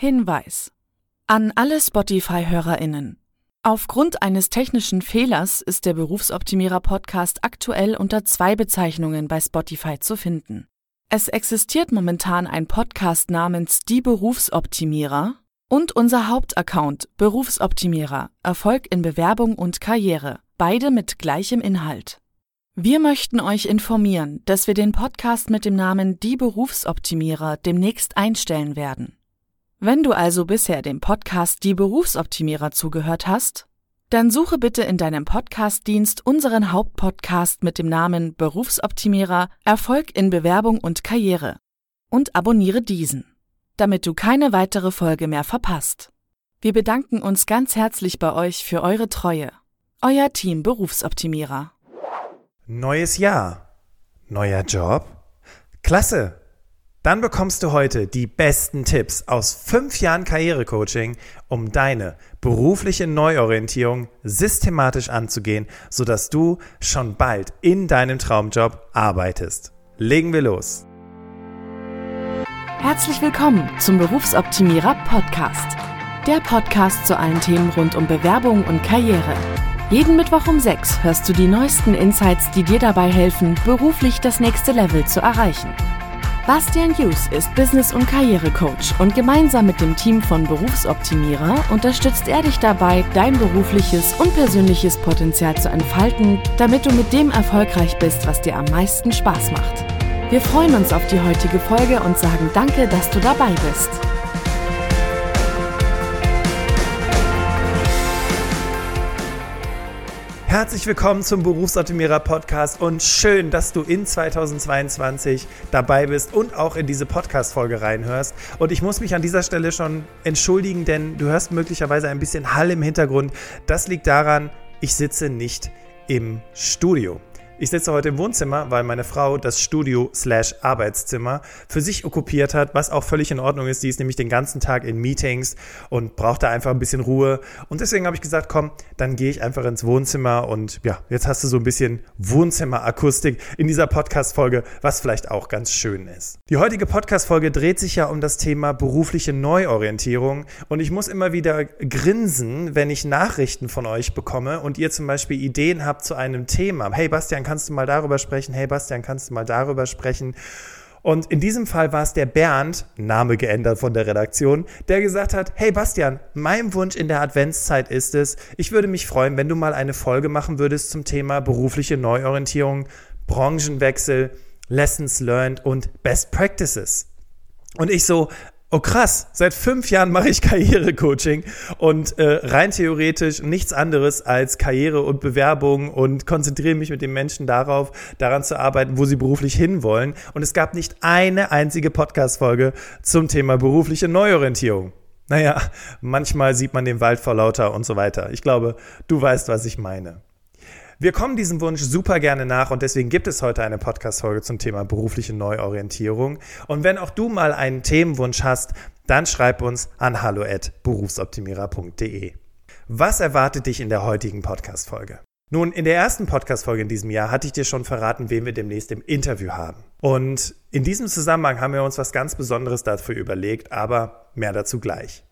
Hinweis an alle Spotify-Hörerinnen. Aufgrund eines technischen Fehlers ist der Berufsoptimierer Podcast aktuell unter zwei Bezeichnungen bei Spotify zu finden. Es existiert momentan ein Podcast namens Die Berufsoptimierer und unser Hauptaccount Berufsoptimierer Erfolg in Bewerbung und Karriere, beide mit gleichem Inhalt. Wir möchten euch informieren, dass wir den Podcast mit dem Namen Die Berufsoptimierer demnächst einstellen werden. Wenn du also bisher dem Podcast Die Berufsoptimierer zugehört hast, dann suche bitte in deinem Podcastdienst unseren Hauptpodcast mit dem Namen Berufsoptimierer Erfolg in Bewerbung und Karriere und abonniere diesen, damit du keine weitere Folge mehr verpasst. Wir bedanken uns ganz herzlich bei euch für eure Treue. Euer Team Berufsoptimierer. Neues Jahr. Neuer Job. Klasse. Dann bekommst du heute die besten Tipps aus fünf Jahren Karrierecoaching, um deine berufliche Neuorientierung systematisch anzugehen, sodass du schon bald in deinem Traumjob arbeitest. Legen wir los. Herzlich willkommen zum Berufsoptimierer Podcast. Der Podcast zu allen Themen rund um Bewerbung und Karriere. Jeden Mittwoch um sechs hörst du die neuesten Insights, die dir dabei helfen, beruflich das nächste Level zu erreichen. Bastian Hughes ist Business- und Karrierecoach und gemeinsam mit dem Team von Berufsoptimierer unterstützt er dich dabei, dein berufliches und persönliches Potenzial zu entfalten, damit du mit dem erfolgreich bist, was dir am meisten Spaß macht. Wir freuen uns auf die heutige Folge und sagen danke, dass du dabei bist. Herzlich willkommen zum Berufsoptimierer Podcast und schön, dass du in 2022 dabei bist und auch in diese Podcast-Folge reinhörst. Und ich muss mich an dieser Stelle schon entschuldigen, denn du hörst möglicherweise ein bisschen Hall im Hintergrund. Das liegt daran, ich sitze nicht im Studio. Ich sitze heute im Wohnzimmer, weil meine Frau das Studio slash Arbeitszimmer für sich okkupiert hat, was auch völlig in Ordnung ist. Die ist nämlich den ganzen Tag in Meetings und braucht da einfach ein bisschen Ruhe. Und deswegen habe ich gesagt, komm, dann gehe ich einfach ins Wohnzimmer und ja, jetzt hast du so ein bisschen Wohnzimmerakustik in dieser Podcast-Folge, was vielleicht auch ganz schön ist. Die heutige Podcast-Folge dreht sich ja um das Thema berufliche Neuorientierung und ich muss immer wieder grinsen, wenn ich Nachrichten von euch bekomme und ihr zum Beispiel Ideen habt zu einem Thema. Hey Bastian, kannst du mal darüber sprechen? Hey Bastian, kannst du mal darüber sprechen? Und in diesem Fall war es der Bernd, Name geändert von der Redaktion, der gesagt hat, hey Bastian, mein Wunsch in der Adventszeit ist es, ich würde mich freuen, wenn du mal eine Folge machen würdest zum Thema berufliche Neuorientierung, Branchenwechsel, Lessons learned und Best Practices. Und ich so, Oh krass, seit fünf Jahren mache ich Karrierecoaching und äh, rein theoretisch nichts anderes als Karriere und Bewerbung und konzentriere mich mit den Menschen darauf, daran zu arbeiten, wo sie beruflich hinwollen. Und es gab nicht eine einzige Podcast-Folge zum Thema berufliche Neuorientierung. Naja, manchmal sieht man den Wald vor lauter und so weiter. Ich glaube, du weißt, was ich meine. Wir kommen diesem Wunsch super gerne nach und deswegen gibt es heute eine Podcast-Folge zum Thema berufliche Neuorientierung. Und wenn auch du mal einen Themenwunsch hast, dann schreib uns an hallo@berufsoptimierer.de. Was erwartet dich in der heutigen Podcast-Folge? Nun, in der ersten Podcast-Folge in diesem Jahr hatte ich dir schon verraten, wen wir demnächst im Interview haben. Und in diesem Zusammenhang haben wir uns was ganz Besonderes dafür überlegt, aber mehr dazu gleich.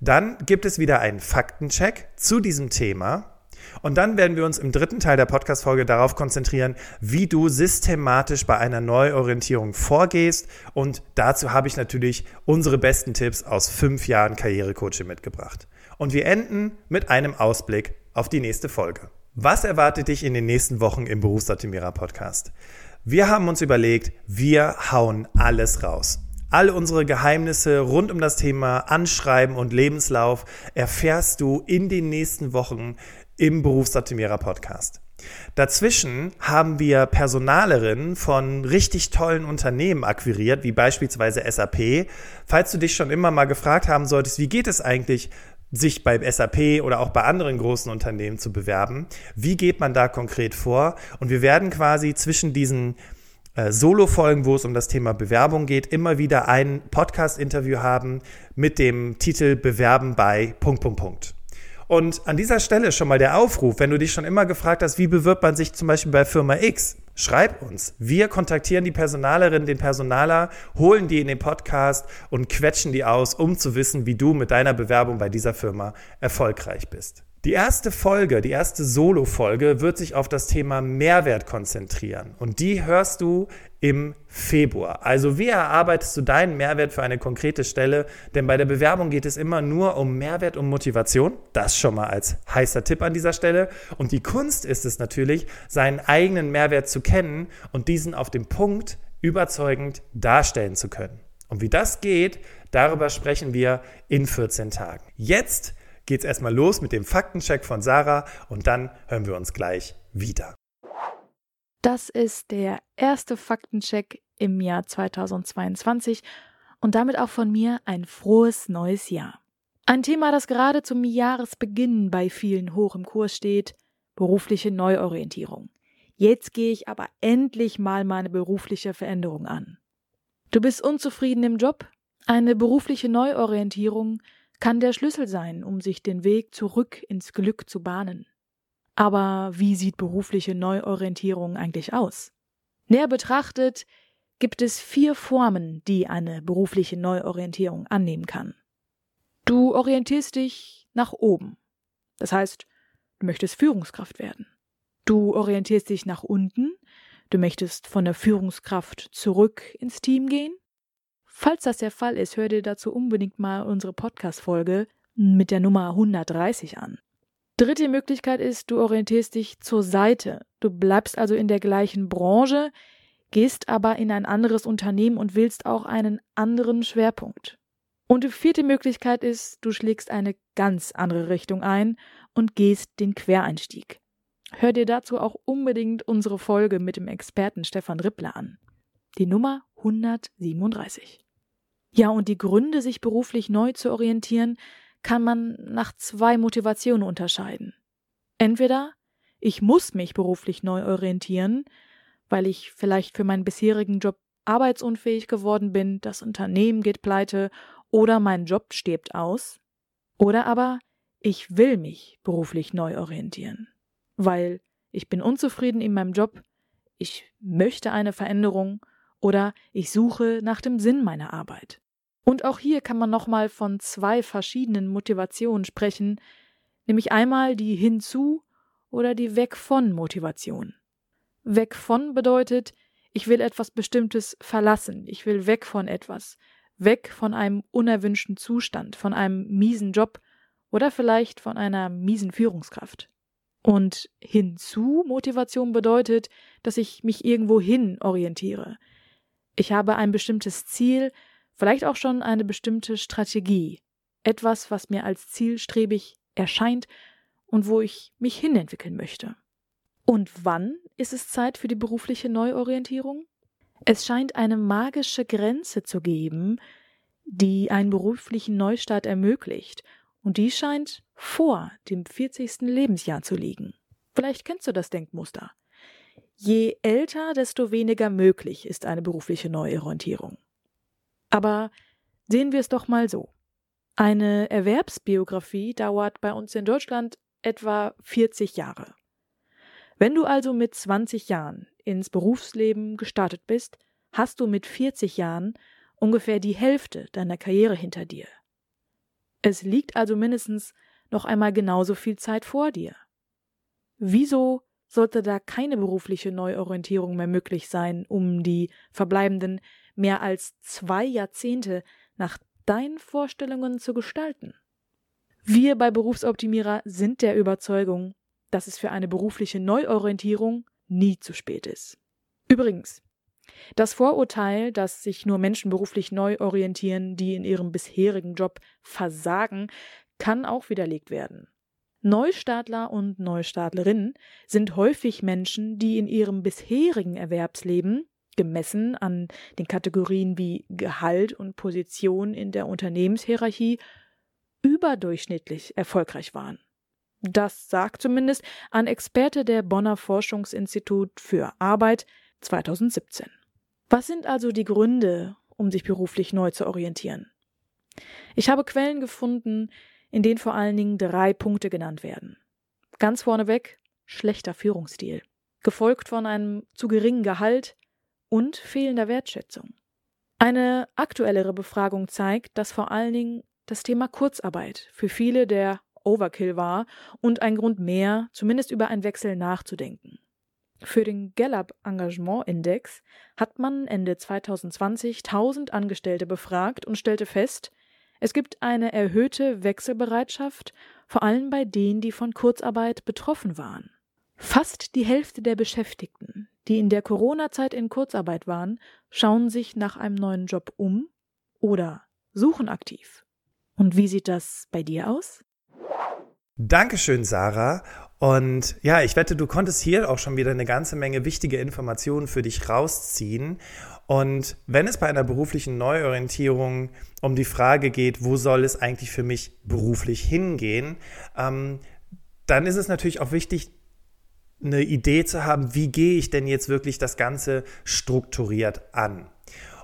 Dann gibt es wieder einen Faktencheck zu diesem Thema und dann werden wir uns im dritten Teil der Podcast-Folge darauf konzentrieren, wie du systematisch bei einer Neuorientierung vorgehst. Und dazu habe ich natürlich unsere besten Tipps aus fünf Jahren Karrierecoaching mitgebracht. Und wir enden mit einem Ausblick auf die nächste Folge. Was erwartet dich in den nächsten Wochen im Berufsoptimierer Podcast? Wir haben uns überlegt, wir hauen alles raus. All unsere Geheimnisse rund um das Thema Anschreiben und Lebenslauf erfährst du in den nächsten Wochen im Berufsoptimierer Podcast. Dazwischen haben wir Personalerinnen von richtig tollen Unternehmen akquiriert, wie beispielsweise SAP. Falls du dich schon immer mal gefragt haben solltest, wie geht es eigentlich, sich bei SAP oder auch bei anderen großen Unternehmen zu bewerben, wie geht man da konkret vor? Und wir werden quasi zwischen diesen äh, Solo-Folgen, wo es um das Thema Bewerbung geht, immer wieder ein Podcast-Interview haben mit dem Titel Bewerben bei Punkt, Punkt, Punkt. Und an dieser Stelle schon mal der Aufruf, wenn du dich schon immer gefragt hast, wie bewirbt man sich zum Beispiel bei Firma X, schreib uns. Wir kontaktieren die Personalerin, den Personaler, holen die in den Podcast und quetschen die aus, um zu wissen, wie du mit deiner Bewerbung bei dieser Firma erfolgreich bist. Die erste Folge, die erste Solo-Folge wird sich auf das Thema Mehrwert konzentrieren. Und die hörst du im Februar. Also wie erarbeitest du deinen Mehrwert für eine konkrete Stelle? Denn bei der Bewerbung geht es immer nur um Mehrwert und Motivation. Das schon mal als heißer Tipp an dieser Stelle. Und die Kunst ist es natürlich, seinen eigenen Mehrwert zu kennen und diesen auf dem Punkt überzeugend darstellen zu können. Und wie das geht, darüber sprechen wir in 14 Tagen. Jetzt geht's erstmal los mit dem Faktencheck von Sarah und dann hören wir uns gleich wieder. Das ist der erste Faktencheck im Jahr 2022 und damit auch von mir ein frohes neues Jahr. Ein Thema, das gerade zum Jahresbeginn bei vielen hoch im Kurs steht, berufliche Neuorientierung. Jetzt gehe ich aber endlich mal meine berufliche Veränderung an. Du bist unzufrieden im Job? Eine berufliche Neuorientierung kann der Schlüssel sein, um sich den Weg zurück ins Glück zu bahnen. Aber wie sieht berufliche Neuorientierung eigentlich aus? Näher betrachtet gibt es vier Formen, die eine berufliche Neuorientierung annehmen kann. Du orientierst dich nach oben. Das heißt, du möchtest Führungskraft werden. Du orientierst dich nach unten. Du möchtest von der Führungskraft zurück ins Team gehen. Falls das der Fall ist, hör dir dazu unbedingt mal unsere Podcast-Folge mit der Nummer 130 an. Dritte Möglichkeit ist, du orientierst dich zur Seite. Du bleibst also in der gleichen Branche, gehst aber in ein anderes Unternehmen und willst auch einen anderen Schwerpunkt. Und die vierte Möglichkeit ist, du schlägst eine ganz andere Richtung ein und gehst den Quereinstieg. Hör dir dazu auch unbedingt unsere Folge mit dem Experten Stefan Rippler an. Die Nummer 137. Ja, und die Gründe, sich beruflich neu zu orientieren, kann man nach zwei Motivationen unterscheiden. Entweder ich muss mich beruflich neu orientieren, weil ich vielleicht für meinen bisherigen Job arbeitsunfähig geworden bin, das Unternehmen geht pleite oder mein Job stirbt aus. Oder aber ich will mich beruflich neu orientieren, weil ich bin unzufrieden in meinem Job, ich möchte eine Veränderung oder ich suche nach dem Sinn meiner Arbeit. Und auch hier kann man nochmal von zwei verschiedenen Motivationen sprechen, nämlich einmal die hinzu oder die weg von Motivation. Weg von bedeutet, ich will etwas Bestimmtes verlassen, ich will weg von etwas, weg von einem unerwünschten Zustand, von einem miesen Job oder vielleicht von einer miesen Führungskraft. Und hinzu Motivation bedeutet, dass ich mich irgendwo hin orientiere, ich habe ein bestimmtes Ziel, vielleicht auch schon eine bestimmte Strategie, etwas, was mir als zielstrebig erscheint und wo ich mich hinentwickeln möchte. Und wann ist es Zeit für die berufliche Neuorientierung? Es scheint eine magische Grenze zu geben, die einen beruflichen Neustart ermöglicht, und die scheint vor dem 40. Lebensjahr zu liegen. Vielleicht kennst du das Denkmuster. Je älter, desto weniger möglich ist eine berufliche Neuorientierung. Aber sehen wir es doch mal so. Eine Erwerbsbiografie dauert bei uns in Deutschland etwa 40 Jahre. Wenn du also mit 20 Jahren ins Berufsleben gestartet bist, hast du mit 40 Jahren ungefähr die Hälfte deiner Karriere hinter dir. Es liegt also mindestens noch einmal genauso viel Zeit vor dir. Wieso sollte da keine berufliche Neuorientierung mehr möglich sein, um die verbleibenden mehr als zwei Jahrzehnte nach deinen Vorstellungen zu gestalten. Wir bei Berufsoptimierer sind der Überzeugung, dass es für eine berufliche Neuorientierung nie zu spät ist. Übrigens, das Vorurteil, dass sich nur Menschen beruflich neu orientieren, die in ihrem bisherigen Job versagen, kann auch widerlegt werden. Neustartler und Neustartlerinnen sind häufig Menschen, die in ihrem bisherigen Erwerbsleben, gemessen an den Kategorien wie Gehalt und Position in der Unternehmenshierarchie, überdurchschnittlich erfolgreich waren. Das sagt zumindest ein Experte der Bonner Forschungsinstitut für Arbeit 2017. Was sind also die Gründe, um sich beruflich neu zu orientieren? Ich habe Quellen gefunden, in denen vor allen Dingen drei Punkte genannt werden. Ganz vorneweg schlechter Führungsstil, gefolgt von einem zu geringen Gehalt und fehlender Wertschätzung. Eine aktuellere Befragung zeigt, dass vor allen Dingen das Thema Kurzarbeit für viele der Overkill war und ein Grund mehr, zumindest über einen Wechsel nachzudenken. Für den Gallup Engagement Index hat man Ende 2020 1000 Angestellte befragt und stellte fest, es gibt eine erhöhte Wechselbereitschaft, vor allem bei denen, die von Kurzarbeit betroffen waren. Fast die Hälfte der Beschäftigten, die in der Corona-Zeit in Kurzarbeit waren, schauen sich nach einem neuen Job um oder suchen aktiv. Und wie sieht das bei dir aus? Dankeschön, Sarah. Und ja, ich wette, du konntest hier auch schon wieder eine ganze Menge wichtige Informationen für dich rausziehen. Und wenn es bei einer beruflichen Neuorientierung um die Frage geht, wo soll es eigentlich für mich beruflich hingehen, ähm, dann ist es natürlich auch wichtig, eine Idee zu haben, wie gehe ich denn jetzt wirklich das Ganze strukturiert an.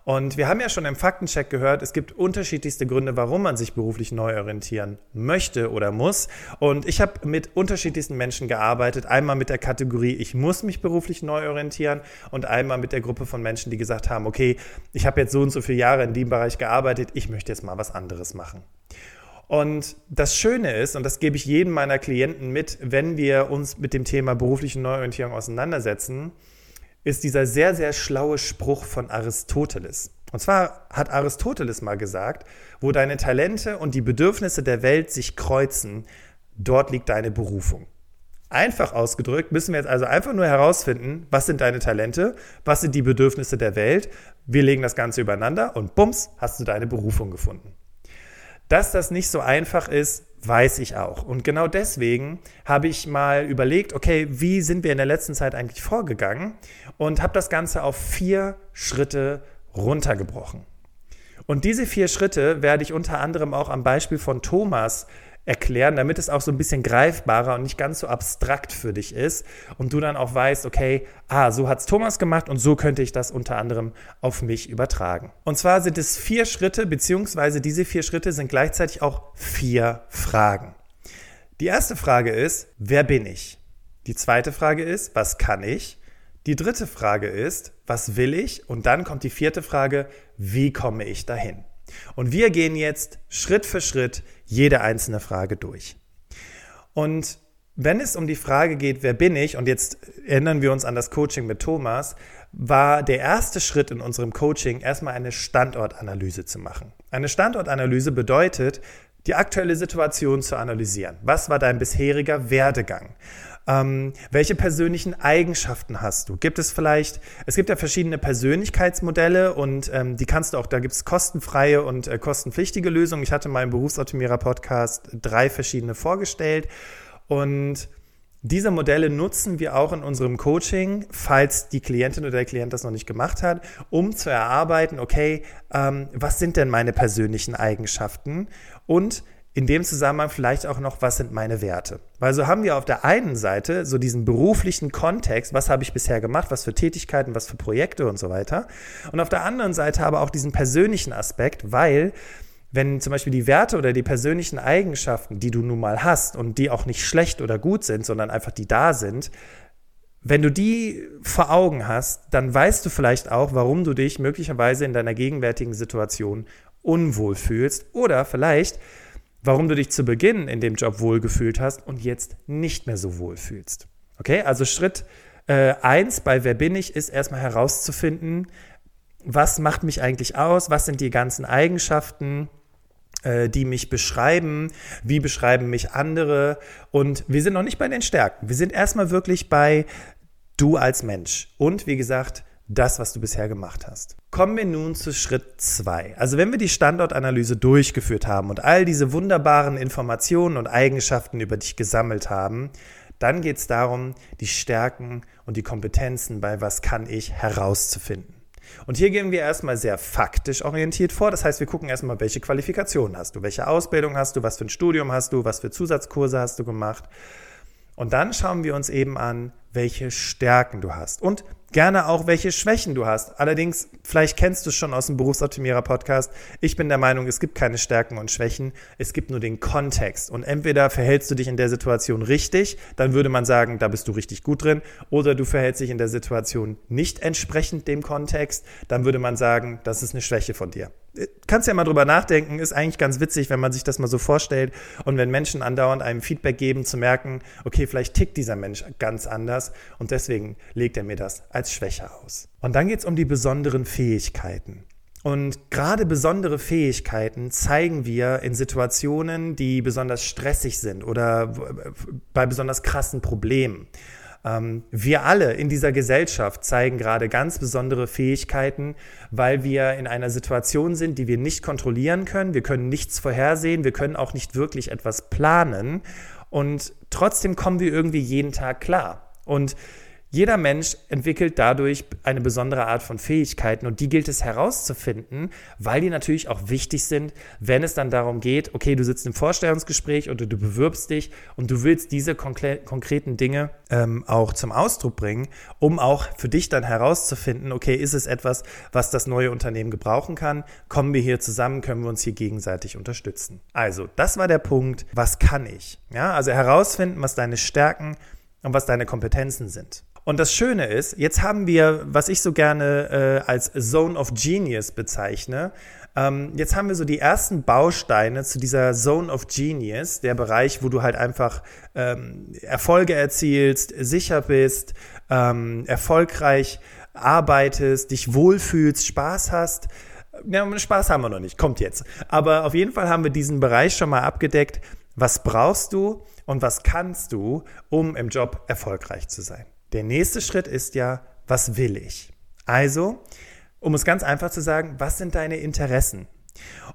Und wir haben ja schon im Faktencheck gehört, es gibt unterschiedlichste Gründe, warum man sich beruflich neu orientieren möchte oder muss. Und ich habe mit unterschiedlichsten Menschen gearbeitet. Einmal mit der Kategorie, ich muss mich beruflich neu orientieren und einmal mit der Gruppe von Menschen, die gesagt haben, okay, ich habe jetzt so und so viele Jahre in dem Bereich gearbeitet, ich möchte jetzt mal was anderes machen. Und das Schöne ist, und das gebe ich jedem meiner Klienten mit, wenn wir uns mit dem Thema berufliche Neuorientierung auseinandersetzen, ist dieser sehr, sehr schlaue Spruch von Aristoteles. Und zwar hat Aristoteles mal gesagt, wo deine Talente und die Bedürfnisse der Welt sich kreuzen, dort liegt deine Berufung. Einfach ausgedrückt müssen wir jetzt also einfach nur herausfinden, was sind deine Talente, was sind die Bedürfnisse der Welt. Wir legen das Ganze übereinander und bums, hast du deine Berufung gefunden. Dass das nicht so einfach ist, weiß ich auch. Und genau deswegen habe ich mal überlegt, okay, wie sind wir in der letzten Zeit eigentlich vorgegangen und habe das Ganze auf vier Schritte runtergebrochen. Und diese vier Schritte werde ich unter anderem auch am Beispiel von Thomas erklären, damit es auch so ein bisschen greifbarer und nicht ganz so abstrakt für dich ist und du dann auch weißt, okay, ah, so hat's Thomas gemacht und so könnte ich das unter anderem auf mich übertragen. Und zwar sind es vier Schritte, beziehungsweise diese vier Schritte sind gleichzeitig auch vier Fragen. Die erste Frage ist, wer bin ich? Die zweite Frage ist, was kann ich? Die dritte Frage ist, was will ich? Und dann kommt die vierte Frage, wie komme ich dahin? Und wir gehen jetzt Schritt für Schritt jede einzelne Frage durch. Und wenn es um die Frage geht, wer bin ich, und jetzt erinnern wir uns an das Coaching mit Thomas, war der erste Schritt in unserem Coaching erstmal eine Standortanalyse zu machen. Eine Standortanalyse bedeutet, die aktuelle Situation zu analysieren. Was war dein bisheriger Werdegang? Ähm, welche persönlichen Eigenschaften hast du? Gibt es vielleicht, es gibt ja verschiedene Persönlichkeitsmodelle und ähm, die kannst du auch, da gibt es kostenfreie und äh, kostenpflichtige Lösungen. Ich hatte mal im Berufsoptimierer Podcast drei verschiedene vorgestellt und diese Modelle nutzen wir auch in unserem Coaching, falls die Klientin oder der Klient das noch nicht gemacht hat, um zu erarbeiten, okay, ähm, was sind denn meine persönlichen Eigenschaften und in dem Zusammenhang vielleicht auch noch, was sind meine Werte? Weil so haben wir auf der einen Seite so diesen beruflichen Kontext, was habe ich bisher gemacht, was für Tätigkeiten, was für Projekte und so weiter. Und auf der anderen Seite aber auch diesen persönlichen Aspekt, weil wenn zum Beispiel die Werte oder die persönlichen Eigenschaften, die du nun mal hast und die auch nicht schlecht oder gut sind, sondern einfach die da sind, wenn du die vor Augen hast, dann weißt du vielleicht auch, warum du dich möglicherweise in deiner gegenwärtigen Situation unwohl fühlst oder vielleicht warum du dich zu Beginn in dem Job wohlgefühlt hast und jetzt nicht mehr so wohl fühlst. Okay, also Schritt äh, bei Wer bin ich ist erstmal herauszufinden, was macht mich eigentlich aus, was sind die ganzen Eigenschaften, äh, die mich beschreiben, wie beschreiben mich andere und wir sind noch nicht bei den Stärken. Wir sind erstmal wirklich bei du als Mensch und wie gesagt, das, was du bisher gemacht hast. Kommen wir nun zu Schritt zwei. Also wenn wir die Standortanalyse durchgeführt haben und all diese wunderbaren Informationen und Eigenschaften über dich gesammelt haben, dann geht es darum, die Stärken und die Kompetenzen bei was kann ich herauszufinden. Und hier gehen wir erstmal sehr faktisch orientiert vor. Das heißt, wir gucken erstmal, welche Qualifikationen hast du, welche Ausbildung hast du, was für ein Studium hast du, was für Zusatzkurse hast du gemacht. Und dann schauen wir uns eben an, welche Stärken du hast. Und Gerne auch, welche Schwächen du hast. Allerdings, vielleicht kennst du es schon aus dem Berufsoptimierer Podcast. Ich bin der Meinung, es gibt keine Stärken und Schwächen. Es gibt nur den Kontext. Und entweder verhältst du dich in der Situation richtig, dann würde man sagen, da bist du richtig gut drin. Oder du verhältst dich in der Situation nicht entsprechend dem Kontext, dann würde man sagen, das ist eine Schwäche von dir kannst ja mal drüber nachdenken, ist eigentlich ganz witzig, wenn man sich das mal so vorstellt und wenn Menschen andauernd einem Feedback geben, zu merken, okay, vielleicht tickt dieser Mensch ganz anders und deswegen legt er mir das als Schwäche aus. Und dann geht es um die besonderen Fähigkeiten. Und gerade besondere Fähigkeiten zeigen wir in Situationen, die besonders stressig sind oder bei besonders krassen Problemen. Ähm, wir alle in dieser Gesellschaft zeigen gerade ganz besondere Fähigkeiten, weil wir in einer Situation sind, die wir nicht kontrollieren können. Wir können nichts vorhersehen, wir können auch nicht wirklich etwas planen und trotzdem kommen wir irgendwie jeden Tag klar. Und jeder Mensch entwickelt dadurch eine besondere Art von Fähigkeiten und die gilt es herauszufinden, weil die natürlich auch wichtig sind, wenn es dann darum geht, okay, du sitzt im Vorstellungsgespräch oder du bewirbst dich und du willst diese konkreten Dinge ähm, auch zum Ausdruck bringen, um auch für dich dann herauszufinden, okay, ist es etwas, was das neue Unternehmen gebrauchen kann? Kommen wir hier zusammen? Können wir uns hier gegenseitig unterstützen? Also, das war der Punkt, was kann ich? Ja, also herausfinden, was deine Stärken und was deine Kompetenzen sind. Und das Schöne ist, jetzt haben wir, was ich so gerne äh, als Zone of Genius bezeichne, ähm, jetzt haben wir so die ersten Bausteine zu dieser Zone of Genius, der Bereich, wo du halt einfach ähm, Erfolge erzielst, sicher bist, ähm, erfolgreich arbeitest, dich wohlfühlst, Spaß hast. Ja, Spaß haben wir noch nicht, kommt jetzt. Aber auf jeden Fall haben wir diesen Bereich schon mal abgedeckt. Was brauchst du und was kannst du, um im Job erfolgreich zu sein? Der nächste Schritt ist ja, was will ich? Also, um es ganz einfach zu sagen, was sind deine Interessen?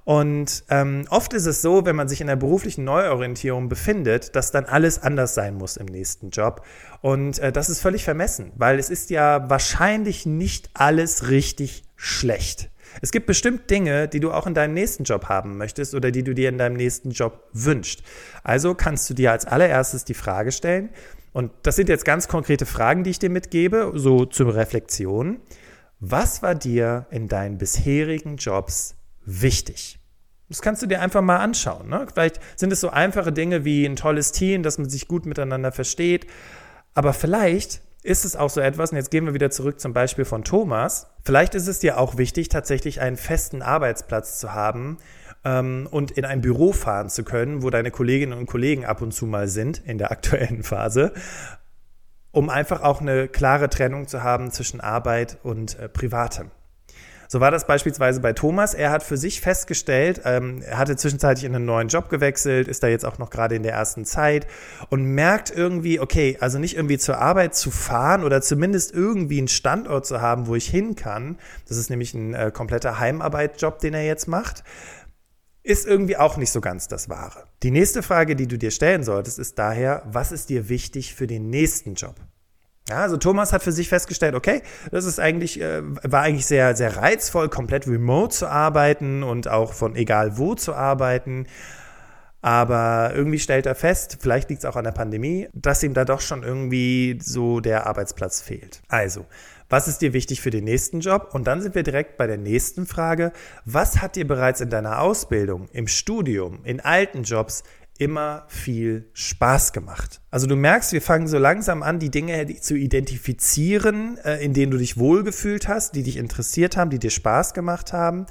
Und ähm, oft ist es so, wenn man sich in der beruflichen Neuorientierung befindet, dass dann alles anders sein muss im nächsten Job. Und äh, das ist völlig vermessen, weil es ist ja wahrscheinlich nicht alles richtig schlecht. Es gibt bestimmt Dinge, die du auch in deinem nächsten Job haben möchtest oder die du dir in deinem nächsten Job wünschst. Also kannst du dir als allererstes die Frage stellen, und das sind jetzt ganz konkrete Fragen, die ich dir mitgebe, so zur Reflexion. Was war dir in deinen bisherigen Jobs wichtig? Das kannst du dir einfach mal anschauen. Ne? Vielleicht sind es so einfache Dinge wie ein tolles Team, dass man sich gut miteinander versteht. Aber vielleicht ist es auch so etwas, und jetzt gehen wir wieder zurück zum Beispiel von Thomas, vielleicht ist es dir auch wichtig, tatsächlich einen festen Arbeitsplatz zu haben, ähm, und in ein Büro fahren zu können, wo deine Kolleginnen und Kollegen ab und zu mal sind in der aktuellen Phase, um einfach auch eine klare Trennung zu haben zwischen Arbeit und äh, Privatem. So war das beispielsweise bei Thomas. Er hat für sich festgestellt, ähm, er hatte zwischenzeitlich in einen neuen Job gewechselt, ist da jetzt auch noch gerade in der ersten Zeit und merkt irgendwie, okay, also nicht irgendwie zur Arbeit zu fahren oder zumindest irgendwie einen Standort zu haben, wo ich hin kann. Das ist nämlich ein äh, kompletter Heimarbeitjob, den er jetzt macht ist irgendwie auch nicht so ganz das Wahre. Die nächste Frage, die du dir stellen solltest, ist daher, was ist dir wichtig für den nächsten Job? Ja, also Thomas hat für sich festgestellt, okay, das ist eigentlich, äh, war eigentlich sehr, sehr reizvoll, komplett remote zu arbeiten und auch von egal wo zu arbeiten. Aber irgendwie stellt er fest, vielleicht liegt es auch an der Pandemie, dass ihm da doch schon irgendwie so der Arbeitsplatz fehlt. Also, was ist dir wichtig für den nächsten Job? Und dann sind wir direkt bei der nächsten Frage. Was hat dir bereits in deiner Ausbildung, im Studium, in alten Jobs immer viel Spaß gemacht. Also du merkst, wir fangen so langsam an, die Dinge zu identifizieren, äh, in denen du dich wohlgefühlt hast, die dich interessiert haben, die dir Spaß gemacht haben.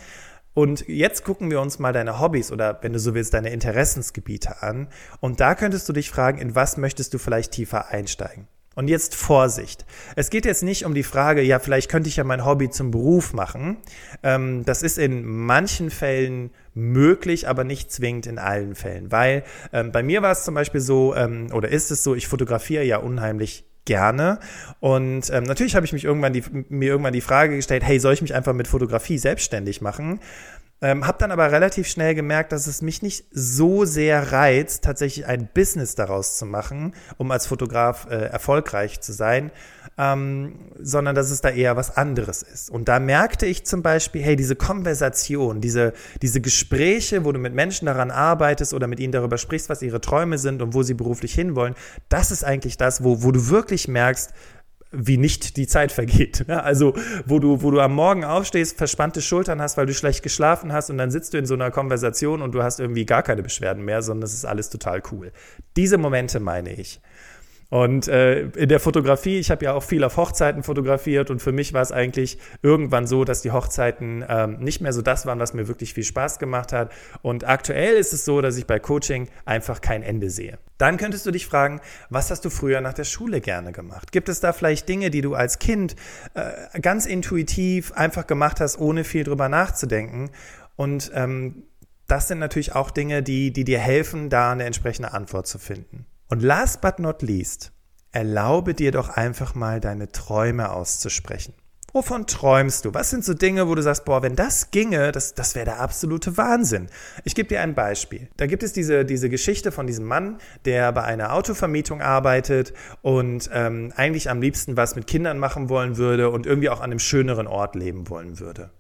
Und jetzt gucken wir uns mal deine Hobbys oder, wenn du so willst, deine Interessensgebiete an. Und da könntest du dich fragen, in was möchtest du vielleicht tiefer einsteigen? Und jetzt Vorsicht. Es geht jetzt nicht um die Frage, ja, vielleicht könnte ich ja mein Hobby zum Beruf machen. Ähm, das ist in manchen Fällen möglich, aber nicht zwingend in allen Fällen. Weil ähm, bei mir war es zum Beispiel so, ähm, oder ist es so, ich fotografiere ja unheimlich gerne. Und ähm, natürlich habe ich mich irgendwann die, mir irgendwann die Frage gestellt, hey, soll ich mich einfach mit Fotografie selbstständig machen? Ähm, hab dann aber relativ schnell gemerkt, dass es mich nicht so sehr reizt, tatsächlich ein Business daraus zu machen, um als Fotograf äh, erfolgreich zu sein, ähm, sondern dass es da eher was anderes ist. Und da merkte ich zum Beispiel, hey, diese Konversation, diese, diese Gespräche, wo du mit Menschen daran arbeitest oder mit ihnen darüber sprichst, was ihre Träume sind und wo sie beruflich hinwollen, das ist eigentlich das, wo, wo du wirklich merkst, wie nicht die Zeit vergeht. Also, wo du, wo du am Morgen aufstehst, verspannte Schultern hast, weil du schlecht geschlafen hast und dann sitzt du in so einer Konversation und du hast irgendwie gar keine Beschwerden mehr, sondern es ist alles total cool. Diese Momente meine ich. Und äh, in der Fotografie, ich habe ja auch viel auf Hochzeiten fotografiert und für mich war es eigentlich irgendwann so, dass die Hochzeiten ähm, nicht mehr so das waren, was mir wirklich viel Spaß gemacht hat. Und aktuell ist es so, dass ich bei Coaching einfach kein Ende sehe. Dann könntest du dich fragen, was hast du früher nach der Schule gerne gemacht? Gibt es da vielleicht Dinge, die du als Kind äh, ganz intuitiv einfach gemacht hast, ohne viel drüber nachzudenken? Und ähm, das sind natürlich auch Dinge, die, die dir helfen, da eine entsprechende Antwort zu finden. Und last but not least, erlaube dir doch einfach mal deine Träume auszusprechen. Wovon träumst du? Was sind so Dinge, wo du sagst, boah, wenn das ginge, das, das wäre der absolute Wahnsinn. Ich gebe dir ein Beispiel. Da gibt es diese, diese Geschichte von diesem Mann, der bei einer Autovermietung arbeitet und ähm, eigentlich am liebsten was mit Kindern machen wollen würde und irgendwie auch an einem schöneren Ort leben wollen würde.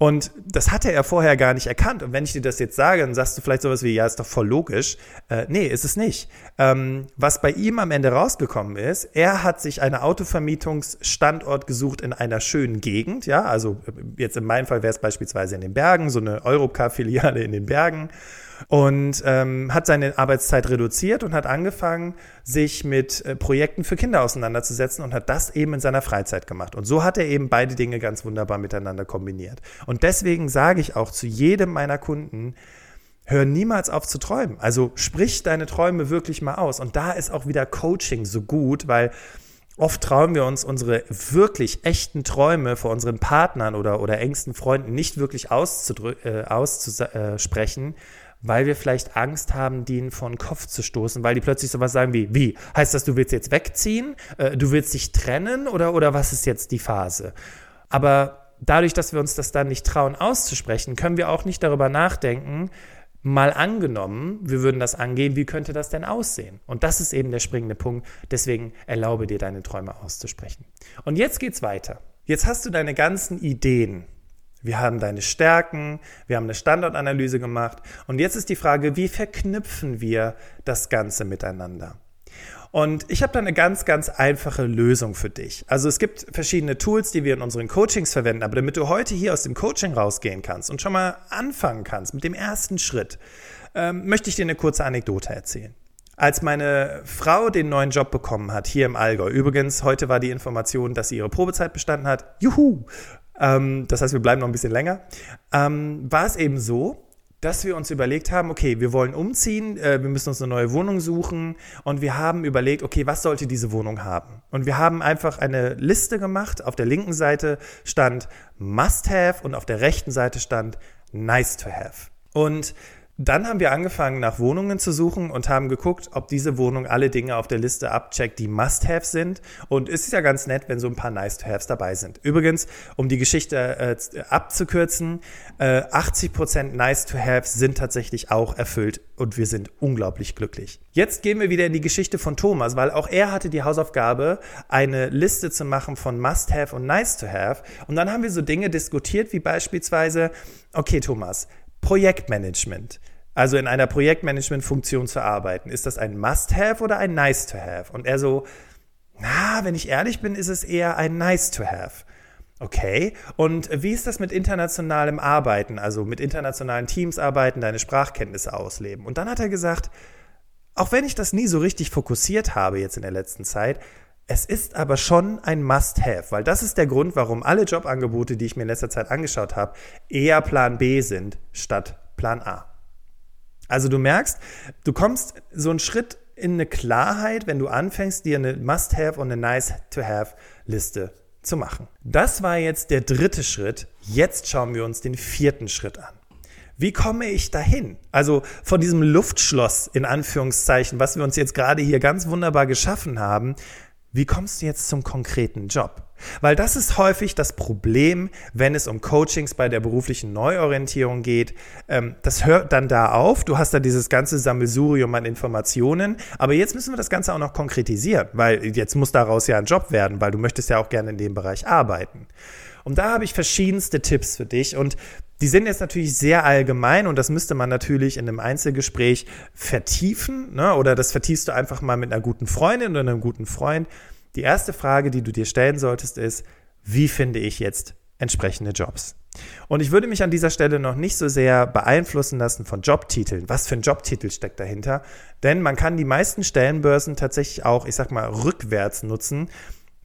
Und das hatte er vorher gar nicht erkannt. Und wenn ich dir das jetzt sage, dann sagst du vielleicht sowas wie, ja, ist doch voll logisch. Äh, nee, ist es nicht. Ähm, was bei ihm am Ende rausgekommen ist, er hat sich einen Autovermietungsstandort gesucht in einer schönen Gegend. Ja, also jetzt in meinem Fall wäre es beispielsweise in den Bergen, so eine Europcar-Filiale in den Bergen und ähm, hat seine Arbeitszeit reduziert und hat angefangen, sich mit äh, Projekten für Kinder auseinanderzusetzen und hat das eben in seiner Freizeit gemacht. Und so hat er eben beide Dinge ganz wunderbar miteinander kombiniert. Und deswegen sage ich auch zu jedem meiner Kunden, hör niemals auf zu träumen. Also sprich deine Träume wirklich mal aus. Und da ist auch wieder Coaching so gut, weil Oft trauen wir uns unsere wirklich echten Träume vor unseren Partnern oder, oder engsten Freunden nicht wirklich äh, auszusprechen, weil wir vielleicht Angst haben, den vor den Kopf zu stoßen, weil die plötzlich sowas sagen wie, wie, heißt das, du willst jetzt wegziehen, äh, du willst dich trennen oder, oder was ist jetzt die Phase? Aber dadurch, dass wir uns das dann nicht trauen auszusprechen, können wir auch nicht darüber nachdenken, mal angenommen, wir würden das angehen, wie könnte das denn aussehen? Und das ist eben der springende Punkt. Deswegen erlaube dir deine Träume auszusprechen. Und jetzt geht's weiter. Jetzt hast du deine ganzen Ideen, wir haben deine Stärken, wir haben eine Standortanalyse gemacht und jetzt ist die Frage, wie verknüpfen wir das Ganze miteinander? Und ich habe da eine ganz, ganz einfache Lösung für dich. Also es gibt verschiedene Tools, die wir in unseren Coachings verwenden, aber damit du heute hier aus dem Coaching rausgehen kannst und schon mal anfangen kannst mit dem ersten Schritt, ähm, möchte ich dir eine kurze Anekdote erzählen. Als meine Frau den neuen Job bekommen hat, hier im Allgäu, übrigens, heute war die Information, dass sie ihre Probezeit bestanden hat, juhu, ähm, das heißt, wir bleiben noch ein bisschen länger, ähm, war es eben so, dass wir uns überlegt haben, okay, wir wollen umziehen, äh, wir müssen uns eine neue Wohnung suchen und wir haben überlegt, okay, was sollte diese Wohnung haben? Und wir haben einfach eine Liste gemacht. Auf der linken Seite stand Must Have und auf der rechten Seite stand Nice to Have. Und dann haben wir angefangen, nach Wohnungen zu suchen und haben geguckt, ob diese Wohnung alle Dinge auf der Liste abcheckt, die Must-Have sind. Und es ist ja ganz nett, wenn so ein paar Nice-to-Haves dabei sind. Übrigens, um die Geschichte äh, abzukürzen, äh, 80% Nice-to-Haves sind tatsächlich auch erfüllt und wir sind unglaublich glücklich. Jetzt gehen wir wieder in die Geschichte von Thomas, weil auch er hatte die Hausaufgabe, eine Liste zu machen von Must-Have und Nice-to-Have. Und dann haben wir so Dinge diskutiert, wie beispielsweise, okay, Thomas, Projektmanagement also in einer Projektmanagement-Funktion zu arbeiten. Ist das ein Must-Have oder ein Nice-to-Have? Und er so, na, wenn ich ehrlich bin, ist es eher ein Nice-to-Have. Okay, und wie ist das mit internationalem Arbeiten, also mit internationalen Teams arbeiten, deine Sprachkenntnisse ausleben? Und dann hat er gesagt, auch wenn ich das nie so richtig fokussiert habe jetzt in der letzten Zeit, es ist aber schon ein Must-Have, weil das ist der Grund, warum alle Jobangebote, die ich mir in letzter Zeit angeschaut habe, eher Plan B sind statt Plan A. Also du merkst, du kommst so einen Schritt in eine Klarheit, wenn du anfängst, dir eine Must-Have und eine Nice-to-Have-Liste zu machen. Das war jetzt der dritte Schritt. Jetzt schauen wir uns den vierten Schritt an. Wie komme ich dahin? Also von diesem Luftschloss in Anführungszeichen, was wir uns jetzt gerade hier ganz wunderbar geschaffen haben, wie kommst du jetzt zum konkreten Job? Weil das ist häufig das Problem, wenn es um Coachings bei der beruflichen Neuorientierung geht. Ähm, das hört dann da auf. Du hast da dieses ganze Sammelsurium an Informationen. Aber jetzt müssen wir das Ganze auch noch konkretisieren, weil jetzt muss daraus ja ein Job werden, weil du möchtest ja auch gerne in dem Bereich arbeiten. Und da habe ich verschiedenste Tipps für dich und die sind jetzt natürlich sehr allgemein und das müsste man natürlich in einem Einzelgespräch vertiefen, ne? oder das vertiefst du einfach mal mit einer guten Freundin oder einem guten Freund. Die erste Frage, die du dir stellen solltest, ist, wie finde ich jetzt entsprechende Jobs? Und ich würde mich an dieser Stelle noch nicht so sehr beeinflussen lassen von Jobtiteln. Was für ein Jobtitel steckt dahinter? Denn man kann die meisten Stellenbörsen tatsächlich auch, ich sag mal, rückwärts nutzen,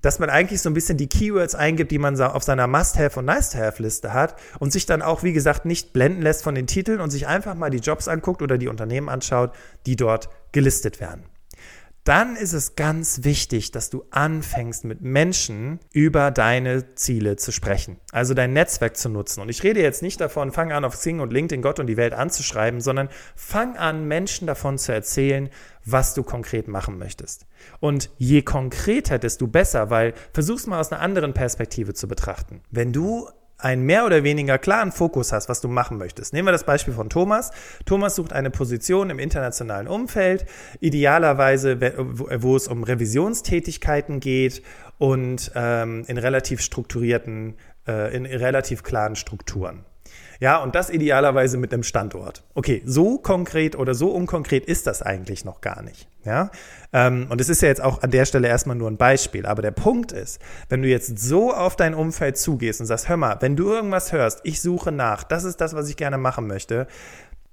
dass man eigentlich so ein bisschen die Keywords eingibt, die man auf seiner Must-Have und Nice-to-Have-Liste hat und sich dann auch, wie gesagt, nicht blenden lässt von den Titeln und sich einfach mal die Jobs anguckt oder die Unternehmen anschaut, die dort gelistet werden dann ist es ganz wichtig, dass du anfängst mit Menschen über deine Ziele zu sprechen. Also dein Netzwerk zu nutzen. Und ich rede jetzt nicht davon, fang an auf Sing und LinkedIn Gott und die Welt anzuschreiben, sondern fang an, Menschen davon zu erzählen, was du konkret machen möchtest. Und je konkreter, desto besser, weil versuch's mal aus einer anderen Perspektive zu betrachten. Wenn du einen mehr oder weniger klaren Fokus hast, was du machen möchtest. Nehmen wir das Beispiel von Thomas. Thomas sucht eine Position im internationalen Umfeld, idealerweise, wo es um Revisionstätigkeiten geht und ähm, in relativ strukturierten, äh, in relativ klaren Strukturen. Ja, und das idealerweise mit einem Standort. Okay, so konkret oder so unkonkret ist das eigentlich noch gar nicht. Ja, ähm, und es ist ja jetzt auch an der Stelle erstmal nur ein Beispiel. Aber der Punkt ist, wenn du jetzt so auf dein Umfeld zugehst und sagst, hör mal, wenn du irgendwas hörst, ich suche nach, das ist das, was ich gerne machen möchte,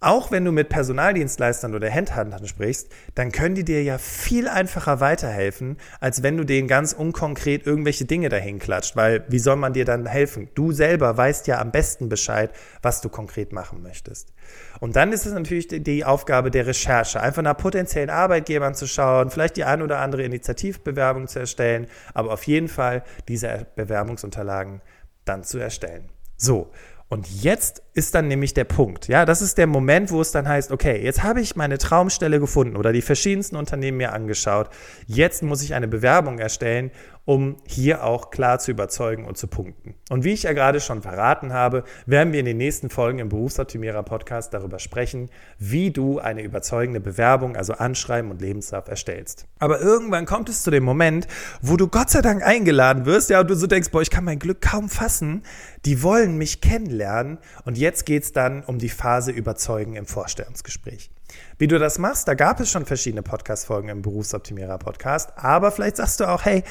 auch wenn du mit Personaldienstleistern oder Handhuntern sprichst, dann können die dir ja viel einfacher weiterhelfen, als wenn du denen ganz unkonkret irgendwelche Dinge dahin klatscht. Weil wie soll man dir dann helfen? Du selber weißt ja am besten Bescheid, was du konkret machen möchtest. Und dann ist es natürlich die Aufgabe der Recherche, einfach nach potenziellen Arbeitgebern zu schauen, vielleicht die ein oder andere Initiativbewerbung zu erstellen, aber auf jeden Fall diese Bewerbungsunterlagen dann zu erstellen. So, und jetzt ist dann nämlich der Punkt. Ja, das ist der Moment, wo es dann heißt, okay, jetzt habe ich meine Traumstelle gefunden oder die verschiedensten Unternehmen mir angeschaut. Jetzt muss ich eine Bewerbung erstellen um hier auch klar zu überzeugen und zu punkten. Und wie ich ja gerade schon verraten habe, werden wir in den nächsten Folgen im Berufsoptimierer Podcast darüber sprechen, wie du eine überzeugende Bewerbung, also Anschreiben und Lebenslauf erstellst. Aber irgendwann kommt es zu dem Moment, wo du Gott sei Dank eingeladen wirst, ja, und du so denkst, boah, ich kann mein Glück kaum fassen. Die wollen mich kennenlernen. Und jetzt geht's dann um die Phase Überzeugen im Vorstellungsgespräch. Wie du das machst, da gab es schon verschiedene Podcast-Folgen im Berufsoptimierer-Podcast. Aber vielleicht sagst du auch, hey,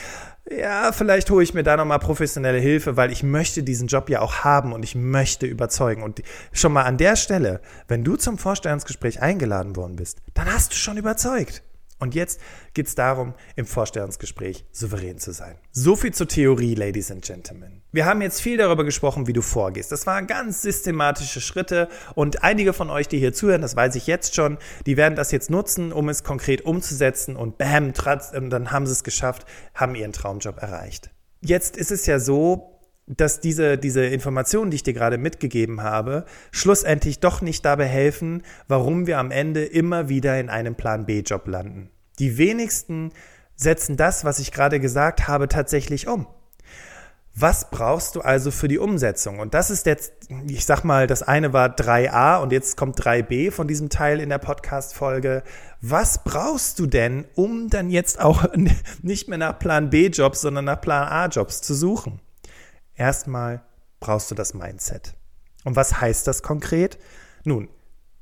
ja, vielleicht hole ich mir da nochmal professionelle Hilfe, weil ich möchte diesen Job ja auch haben und ich möchte überzeugen. Und schon mal an der Stelle, wenn du zum Vorstellungsgespräch eingeladen worden bist, dann hast du schon überzeugt. Und jetzt geht es darum, im Vorstellungsgespräch souverän zu sein. So viel zur Theorie, Ladies and Gentlemen. Wir haben jetzt viel darüber gesprochen, wie du vorgehst. Das waren ganz systematische Schritte und einige von euch, die hier zuhören, das weiß ich jetzt schon, die werden das jetzt nutzen, um es konkret umzusetzen und bam, dann haben sie es geschafft, haben ihren Traumjob erreicht. Jetzt ist es ja so, dass diese, diese Informationen, die ich dir gerade mitgegeben habe, schlussendlich doch nicht dabei helfen, warum wir am Ende immer wieder in einem Plan B-Job landen. Die wenigsten setzen das, was ich gerade gesagt habe, tatsächlich um. Was brauchst du also für die Umsetzung? Und das ist jetzt, ich sag mal, das eine war 3a und jetzt kommt 3b von diesem Teil in der Podcast-Folge. Was brauchst du denn, um dann jetzt auch nicht mehr nach Plan B-Jobs, sondern nach Plan A-Jobs zu suchen? Erstmal brauchst du das Mindset. Und was heißt das konkret? Nun,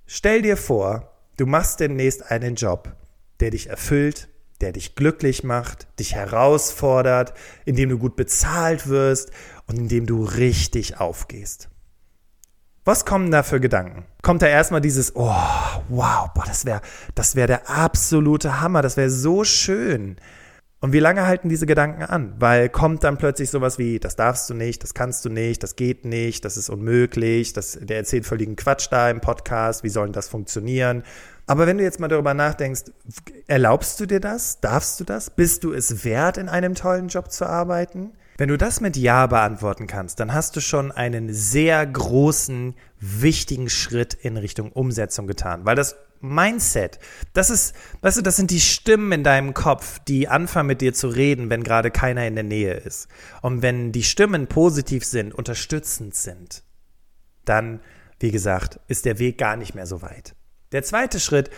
stell dir vor, du machst demnächst einen Job, der dich erfüllt, der dich glücklich macht, dich herausfordert, in dem du gut bezahlt wirst und in dem du richtig aufgehst. Was kommen da für Gedanken? Kommt da erstmal dieses, oh, wow, boah, das wäre das wär der absolute Hammer, das wäre so schön. Und wie lange halten diese Gedanken an? Weil kommt dann plötzlich sowas wie, das darfst du nicht, das kannst du nicht, das geht nicht, das ist unmöglich, das, der erzählt völligen Quatsch da im Podcast, wie soll denn das funktionieren? Aber wenn du jetzt mal darüber nachdenkst, erlaubst du dir das? Darfst du das? Bist du es wert, in einem tollen Job zu arbeiten? Wenn du das mit Ja beantworten kannst, dann hast du schon einen sehr großen, wichtigen Schritt in Richtung Umsetzung getan, weil das Mindset. Das ist, weißt du, das sind die Stimmen in deinem Kopf, die anfangen mit dir zu reden, wenn gerade keiner in der Nähe ist. Und wenn die Stimmen positiv sind, unterstützend sind, dann, wie gesagt, ist der Weg gar nicht mehr so weit. Der zweite Schritt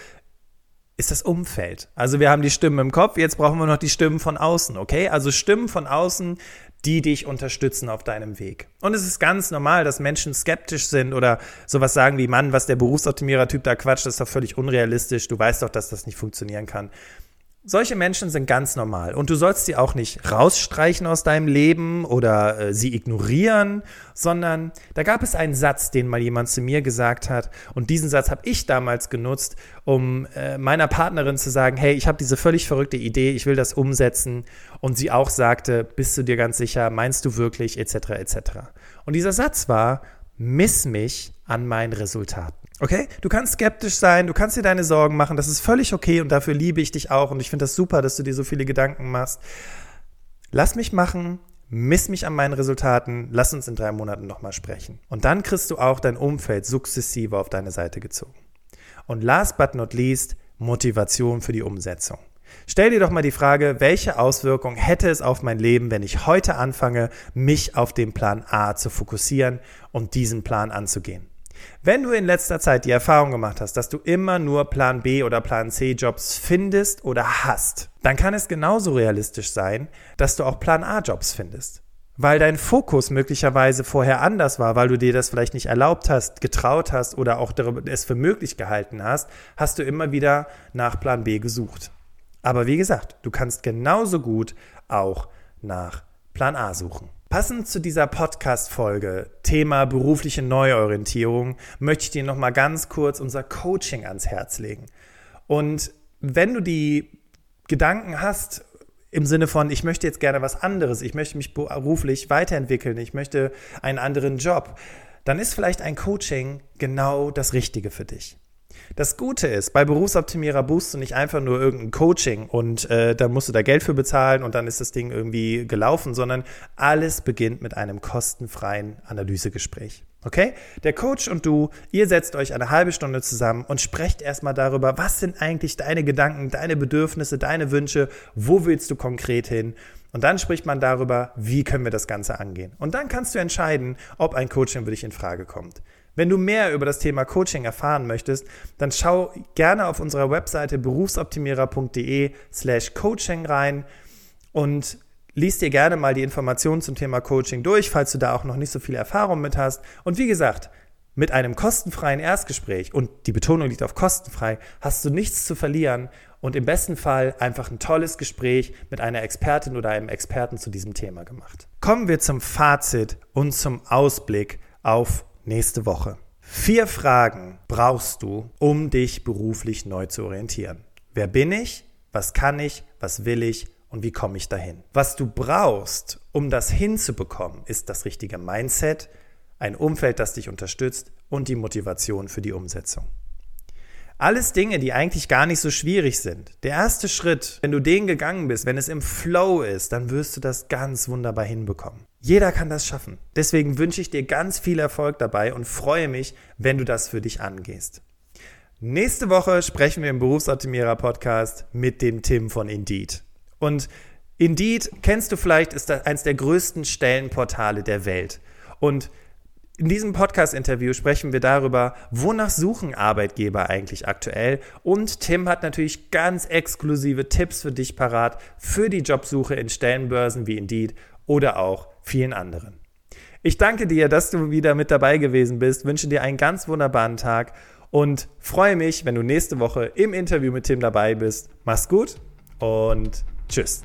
ist das Umfeld. Also wir haben die Stimmen im Kopf, jetzt brauchen wir noch die Stimmen von außen, okay? Also Stimmen von außen, die dich unterstützen auf deinem Weg. Und es ist ganz normal, dass Menschen skeptisch sind oder sowas sagen wie, Mann, was der Berufsoptimierer-Typ da quatscht, das ist doch völlig unrealistisch. Du weißt doch, dass das nicht funktionieren kann. Solche Menschen sind ganz normal und du sollst sie auch nicht rausstreichen aus deinem Leben oder äh, sie ignorieren, sondern da gab es einen Satz, den mal jemand zu mir gesagt hat und diesen Satz habe ich damals genutzt, um äh, meiner Partnerin zu sagen, hey, ich habe diese völlig verrückte Idee, ich will das umsetzen und sie auch sagte, bist du dir ganz sicher, meinst du wirklich, etc., etc. Und dieser Satz war, miss mich an meinen Resultaten. Okay? Du kannst skeptisch sein, du kannst dir deine Sorgen machen, das ist völlig okay und dafür liebe ich dich auch und ich finde das super, dass du dir so viele Gedanken machst. Lass mich machen, miss mich an meinen Resultaten, lass uns in drei Monaten nochmal sprechen. Und dann kriegst du auch dein Umfeld sukzessive auf deine Seite gezogen. Und last but not least, Motivation für die Umsetzung. Stell dir doch mal die Frage, welche Auswirkung hätte es auf mein Leben, wenn ich heute anfange, mich auf den Plan A zu fokussieren und diesen Plan anzugehen? Wenn du in letzter Zeit die Erfahrung gemacht hast, dass du immer nur Plan B oder Plan C Jobs findest oder hast, dann kann es genauso realistisch sein, dass du auch Plan A Jobs findest. Weil dein Fokus möglicherweise vorher anders war, weil du dir das vielleicht nicht erlaubt hast, getraut hast oder auch es für möglich gehalten hast, hast du immer wieder nach Plan B gesucht. Aber wie gesagt, du kannst genauso gut auch nach Plan A suchen. Passend zu dieser Podcast-Folge, Thema berufliche Neuorientierung, möchte ich dir nochmal ganz kurz unser Coaching ans Herz legen. Und wenn du die Gedanken hast, im Sinne von, ich möchte jetzt gerne was anderes, ich möchte mich beruflich weiterentwickeln, ich möchte einen anderen Job, dann ist vielleicht ein Coaching genau das Richtige für dich. Das Gute ist, bei Berufsoptimierer buchst du nicht einfach nur irgendein Coaching und äh, da musst du da Geld für bezahlen und dann ist das Ding irgendwie gelaufen, sondern alles beginnt mit einem kostenfreien Analysegespräch. Okay? Der Coach und du, ihr setzt euch eine halbe Stunde zusammen und sprecht erstmal darüber, was sind eigentlich deine Gedanken, deine Bedürfnisse, deine Wünsche, wo willst du konkret hin? Und dann spricht man darüber, wie können wir das Ganze angehen. Und dann kannst du entscheiden, ob ein Coaching für dich in Frage kommt. Wenn du mehr über das Thema Coaching erfahren möchtest, dann schau gerne auf unserer Webseite berufsoptimierer.de slash coaching rein und lies dir gerne mal die Informationen zum Thema Coaching durch, falls du da auch noch nicht so viel Erfahrung mit hast. Und wie gesagt, mit einem kostenfreien Erstgespräch, und die Betonung liegt auf kostenfrei, hast du nichts zu verlieren und im besten Fall einfach ein tolles Gespräch mit einer Expertin oder einem Experten zu diesem Thema gemacht. Kommen wir zum Fazit und zum Ausblick auf nächste Woche. Vier Fragen brauchst du, um dich beruflich neu zu orientieren. Wer bin ich? Was kann ich? Was will ich? Und wie komme ich dahin? Was du brauchst, um das hinzubekommen, ist das richtige Mindset, ein Umfeld, das dich unterstützt und die Motivation für die Umsetzung. Alles Dinge, die eigentlich gar nicht so schwierig sind. Der erste Schritt, wenn du den gegangen bist, wenn es im Flow ist, dann wirst du das ganz wunderbar hinbekommen. Jeder kann das schaffen. Deswegen wünsche ich dir ganz viel Erfolg dabei und freue mich, wenn du das für dich angehst. Nächste Woche sprechen wir im Berufsoptimierer Podcast mit dem Tim von Indeed. Und Indeed, kennst du vielleicht, ist das eines der größten Stellenportale der Welt. Und in diesem Podcast-Interview sprechen wir darüber, wonach suchen Arbeitgeber eigentlich aktuell. Und Tim hat natürlich ganz exklusive Tipps für dich parat für die Jobsuche in Stellenbörsen wie Indeed oder auch vielen anderen. Ich danke dir, dass du wieder mit dabei gewesen bist, wünsche dir einen ganz wunderbaren Tag und freue mich, wenn du nächste Woche im Interview mit Tim dabei bist. Mach's gut und tschüss.